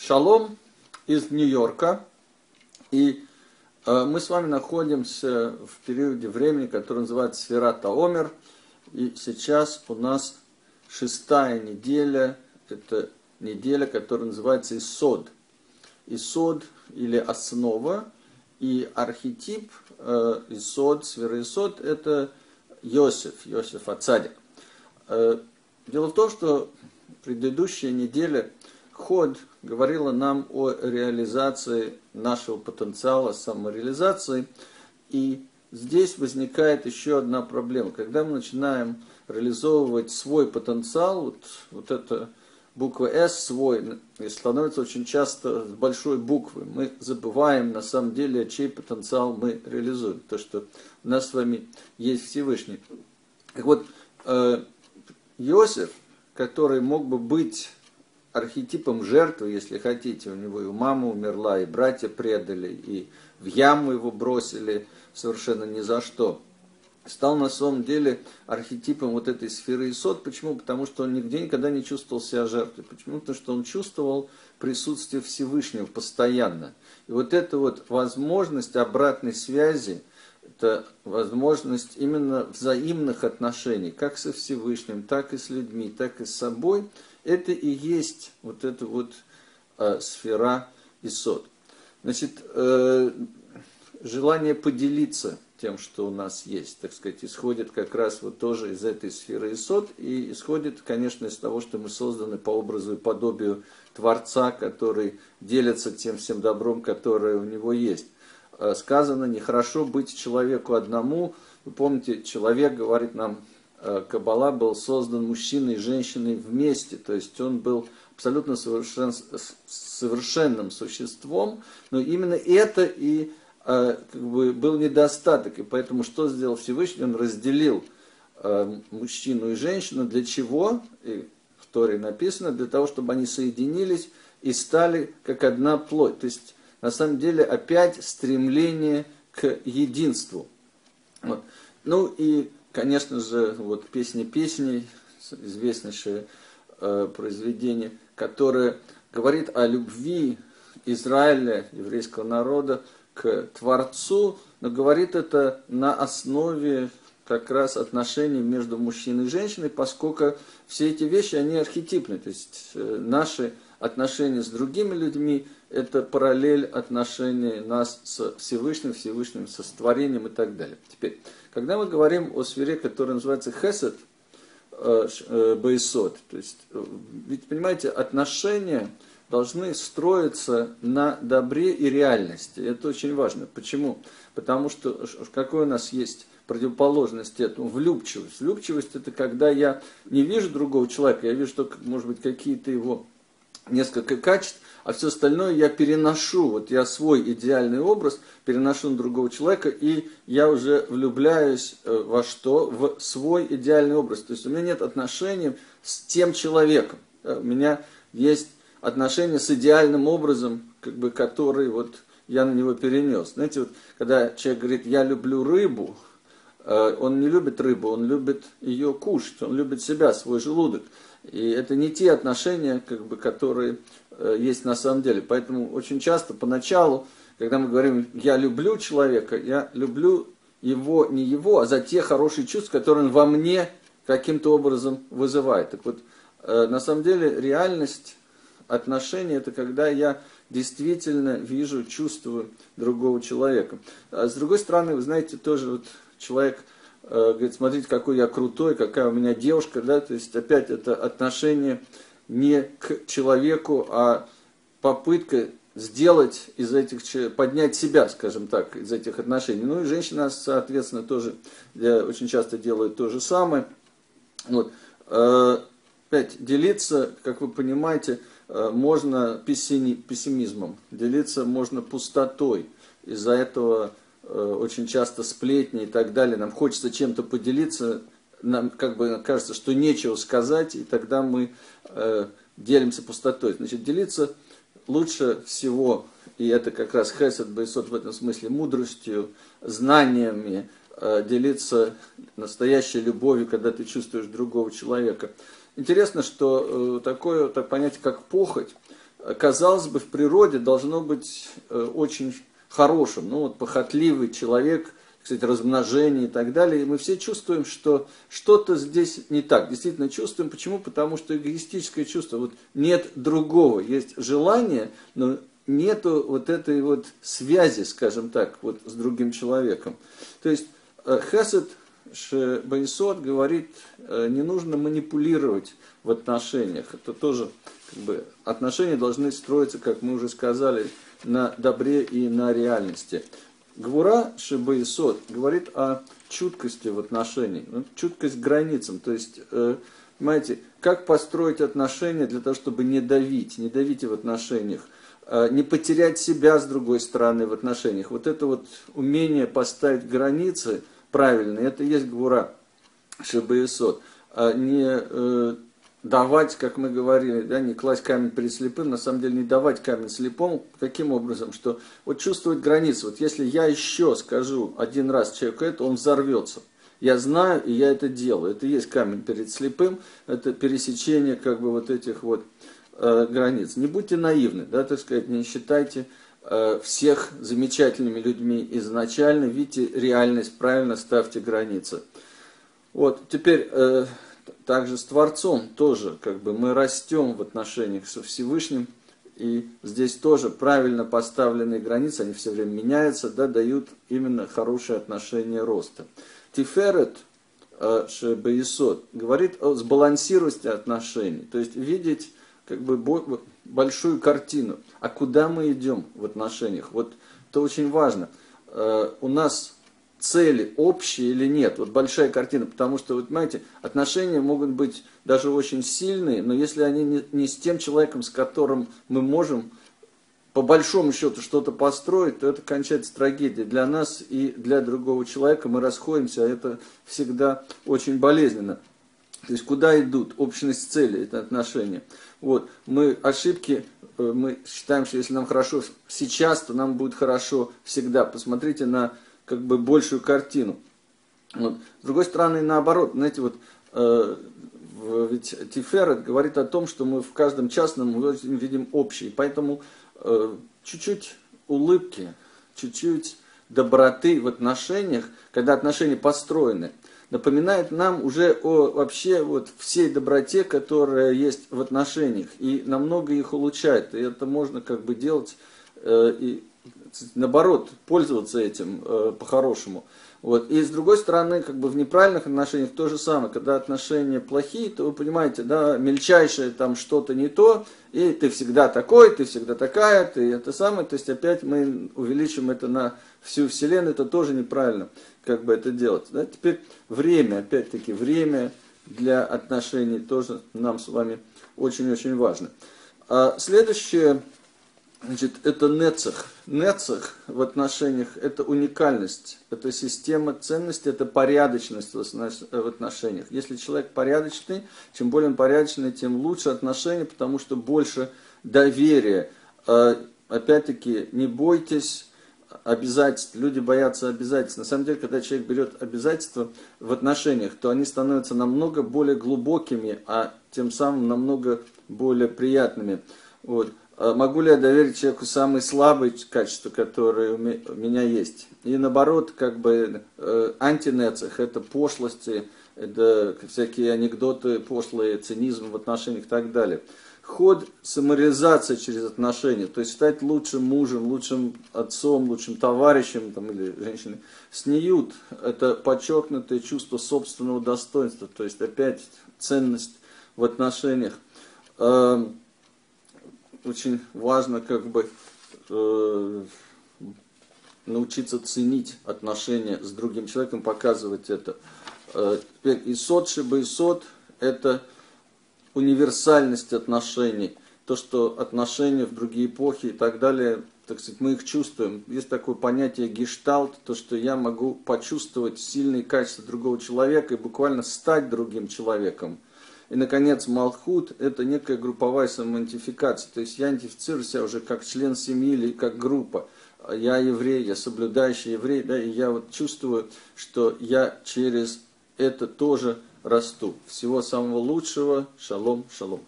Шалом из Нью-Йорка. И э, мы с вами находимся в периоде времени, который называется Сферата Омер. И сейчас у нас шестая неделя. Это неделя, которая называется Исод. Исод или основа. И архетип э, Исод, сфера Исод, это Йосиф, Йосиф Ацадик. Э, дело в том, что предыдущая неделя Ход говорила нам о реализации нашего потенциала, самореализации. И здесь возникает еще одна проблема. Когда мы начинаем реализовывать свой потенциал, вот, вот эта буква «С» свой, становится очень часто большой буквы. Мы забываем на самом деле, чей потенциал мы реализуем. То, что у нас с вами есть Всевышний. Так вот, э, Иосиф, который мог бы быть архетипом жертвы, если хотите. У него и мама умерла, и братья предали, и в яму его бросили совершенно ни за что. Стал на самом деле архетипом вот этой сферы Исот. Почему? Потому что он нигде никогда не чувствовал себя жертвой. Почему? Потому что он чувствовал присутствие Всевышнего постоянно. И вот эта вот возможность обратной связи, это возможность именно взаимных отношений, как со Всевышним, так и с людьми, так и с собой – это и есть вот эта вот э, сфера Исод. Значит, э, желание поделиться тем, что у нас есть, так сказать, исходит как раз вот тоже из этой сферы Исод, и исходит, конечно, из того, что мы созданы по образу и подобию Творца, который делится тем всем добром, которое у него есть. Э, сказано, нехорошо быть человеку одному. Вы помните, человек, говорит нам Каббала был создан мужчиной и женщиной вместе, то есть он был абсолютно совершен, совершенным существом, но именно это и э, как бы, был недостаток, и поэтому что сделал Всевышний? Он разделил э, мужчину и женщину, для чего? И в Торе написано, для того, чтобы они соединились и стали как одна плоть. То есть, на самом деле, опять стремление к единству. Вот. Ну и Конечно же, вот песни песней, известнейшее э, произведение, которое говорит о любви Израиля, еврейского народа, к Творцу, но говорит это на основе как раз отношений между мужчиной и женщиной, поскольку все эти вещи, они архетипны, то есть э, наши отношения с другими людьми – это параллель отношений нас с Всевышним, Всевышним со творением и так далее. Теперь, когда мы говорим о сфере, которая называется хесед, э, э, бейсот, то есть, э, ведь, понимаете, отношения должны строиться на добре и реальности. Это очень важно. Почему? Потому что какой у нас есть противоположность этому, влюбчивость. Влюбчивость это когда я не вижу другого человека, я вижу только, может быть, какие-то его несколько качеств, а все остальное я переношу, вот я свой идеальный образ переношу на другого человека, и я уже влюбляюсь э, во что? В свой идеальный образ. То есть у меня нет отношений с тем человеком. У меня есть отношения с идеальным образом, как бы, который вот я на него перенес. Знаете, вот, когда человек говорит, я люблю рыбу, э, он не любит рыбу, он любит ее кушать, он любит себя, свой желудок. И это не те отношения, как бы, которые э, есть на самом деле. Поэтому очень часто поначалу, когда мы говорим «я люблю человека», я люблю его, не его, а за те хорошие чувства, которые он во мне каким-то образом вызывает. Так вот, э, на самом деле реальность отношений – это когда я действительно вижу, чувствую другого человека. А с другой стороны, вы знаете, тоже вот человек – говорит, смотрите, какой я крутой, какая у меня девушка, да, то есть опять это отношение не к человеку, а попытка сделать из этих, поднять себя, скажем так, из этих отношений. Ну и женщина, соответственно, тоже очень часто делает то же самое. Вот. Э, опять, делиться, как вы понимаете, э, можно пессимизмом, делиться можно пустотой. Из-за этого Э, очень часто сплетни и так далее, нам хочется чем-то поделиться, нам как бы кажется, что нечего сказать, и тогда мы э, делимся пустотой. Значит, делиться лучше всего, и это как раз Хесед Байсот в этом смысле, мудростью, знаниями, э, делиться настоящей любовью, когда ты чувствуешь другого человека. Интересно, что э, такое так понятие, как похоть, казалось бы, в природе должно быть очень хорошим. Ну вот похотливый человек, кстати, размножение и так далее. И мы все чувствуем, что что-то здесь не так. Действительно чувствуем. Почему? Потому что эгоистическое чувство. Вот нет другого. Есть желание, но нету вот этой вот связи, скажем так, вот с другим человеком. То есть Хесед Шебайсот говорит, не нужно манипулировать в отношениях. Это тоже как бы, отношения должны строиться, как мы уже сказали, на добре и на реальности. Гвура Шибаисот говорит о чуткости в отношениях, ну, чуткость к границам. То есть, э, понимаете, как построить отношения для того, чтобы не давить, не давить в отношениях, э, не потерять себя с другой стороны в отношениях. Вот это вот умение поставить границы правильно, это есть Гвура Шибаисот. А не э, давать, как мы говорили, да, не класть камень перед слепым, на самом деле не давать камень слепому, каким образом, что вот чувствовать границы, вот если я еще скажу один раз человеку это, он взорвется. Я знаю, и я это делаю. Это и есть камень перед слепым, это пересечение как бы вот этих вот э, границ. Не будьте наивны, да, так сказать, не считайте э, всех замечательными людьми изначально, видите реальность, правильно ставьте границы. Вот, теперь... Э, также с Творцом тоже, как бы мы растем в отношениях со Всевышним, и здесь тоже правильно поставленные границы, они все время меняются, да, дают именно хорошее отношение роста. Тиферет э, Шебаисот говорит о сбалансированности отношений, то есть видеть как бы большую картину, а куда мы идем в отношениях. Вот это очень важно. Э, у нас цели общие или нет. Вот большая картина, потому что, вот понимаете, отношения могут быть даже очень сильные, но если они не, не с тем человеком, с которым мы можем по большому счету что-то построить, то это кончается трагедией для нас и для другого человека. Мы расходимся, а это всегда очень болезненно. То есть куда идут общность цели, это отношения. Вот, мы ошибки, э, мы считаем, что если нам хорошо сейчас, то нам будет хорошо всегда. Посмотрите на как бы большую картину. Вот. С другой стороны, наоборот, знаете, вот э, ведь Тиферет говорит о том, что мы в каждом частном видим общий. Поэтому э, чуть-чуть улыбки, чуть-чуть доброты в отношениях, когда отношения построены, напоминает нам уже о вообще вот всей доброте, которая есть в отношениях, и намного их улучшает. И это можно как бы делать э, и наоборот, пользоваться этим э, по-хорошему. Вот. И с другой стороны, как бы в неправильных отношениях то же самое. Когда отношения плохие, то вы понимаете, да, мельчайшее там что-то не то, и ты всегда такой, ты всегда такая, ты это самое. То есть опять мы увеличим это на всю Вселенную, это тоже неправильно, как бы это делать. Да? Теперь время, опять-таки, время для отношений тоже нам с вами очень-очень важно. А следующее Значит, это нецех. Нецех в отношениях – это уникальность, это система ценностей, это порядочность в отношениях. Если человек порядочный, чем более он порядочный, тем лучше отношения, потому что больше доверия. А, опять-таки, не бойтесь обязательств. Люди боятся обязательств. На самом деле, когда человек берет обязательства в отношениях, то они становятся намного более глубокими, а тем самым намного более приятными. Вот. А могу ли я доверить человеку самые слабые качества, которые у меня есть? И наоборот, как бы э, антинецех – это пошлости, это всякие анекдоты пошлые, цинизм в отношениях и так далее. Ход самореализации через отношения, то есть стать лучшим мужем, лучшим отцом, лучшим товарищем там, или женщиной. Снеют – это подчеркнутое чувство собственного достоинства, то есть опять ценность в отношениях. Очень важно как бы э, научиться ценить отношения с другим человеком, показывать это. Э, теперь исот, шиба исот – это универсальность отношений. То, что отношения в другие эпохи и так далее, так сказать, мы их чувствуем. Есть такое понятие гешталт, то, что я могу почувствовать сильные качества другого человека и буквально стать другим человеком – и, наконец, Малхут – это некая групповая самоидентификация. То есть я идентифицирую себя уже как член семьи или как группа. Я еврей, я соблюдающий еврей, да, и я вот чувствую, что я через это тоже расту. Всего самого лучшего. Шалом, шалом.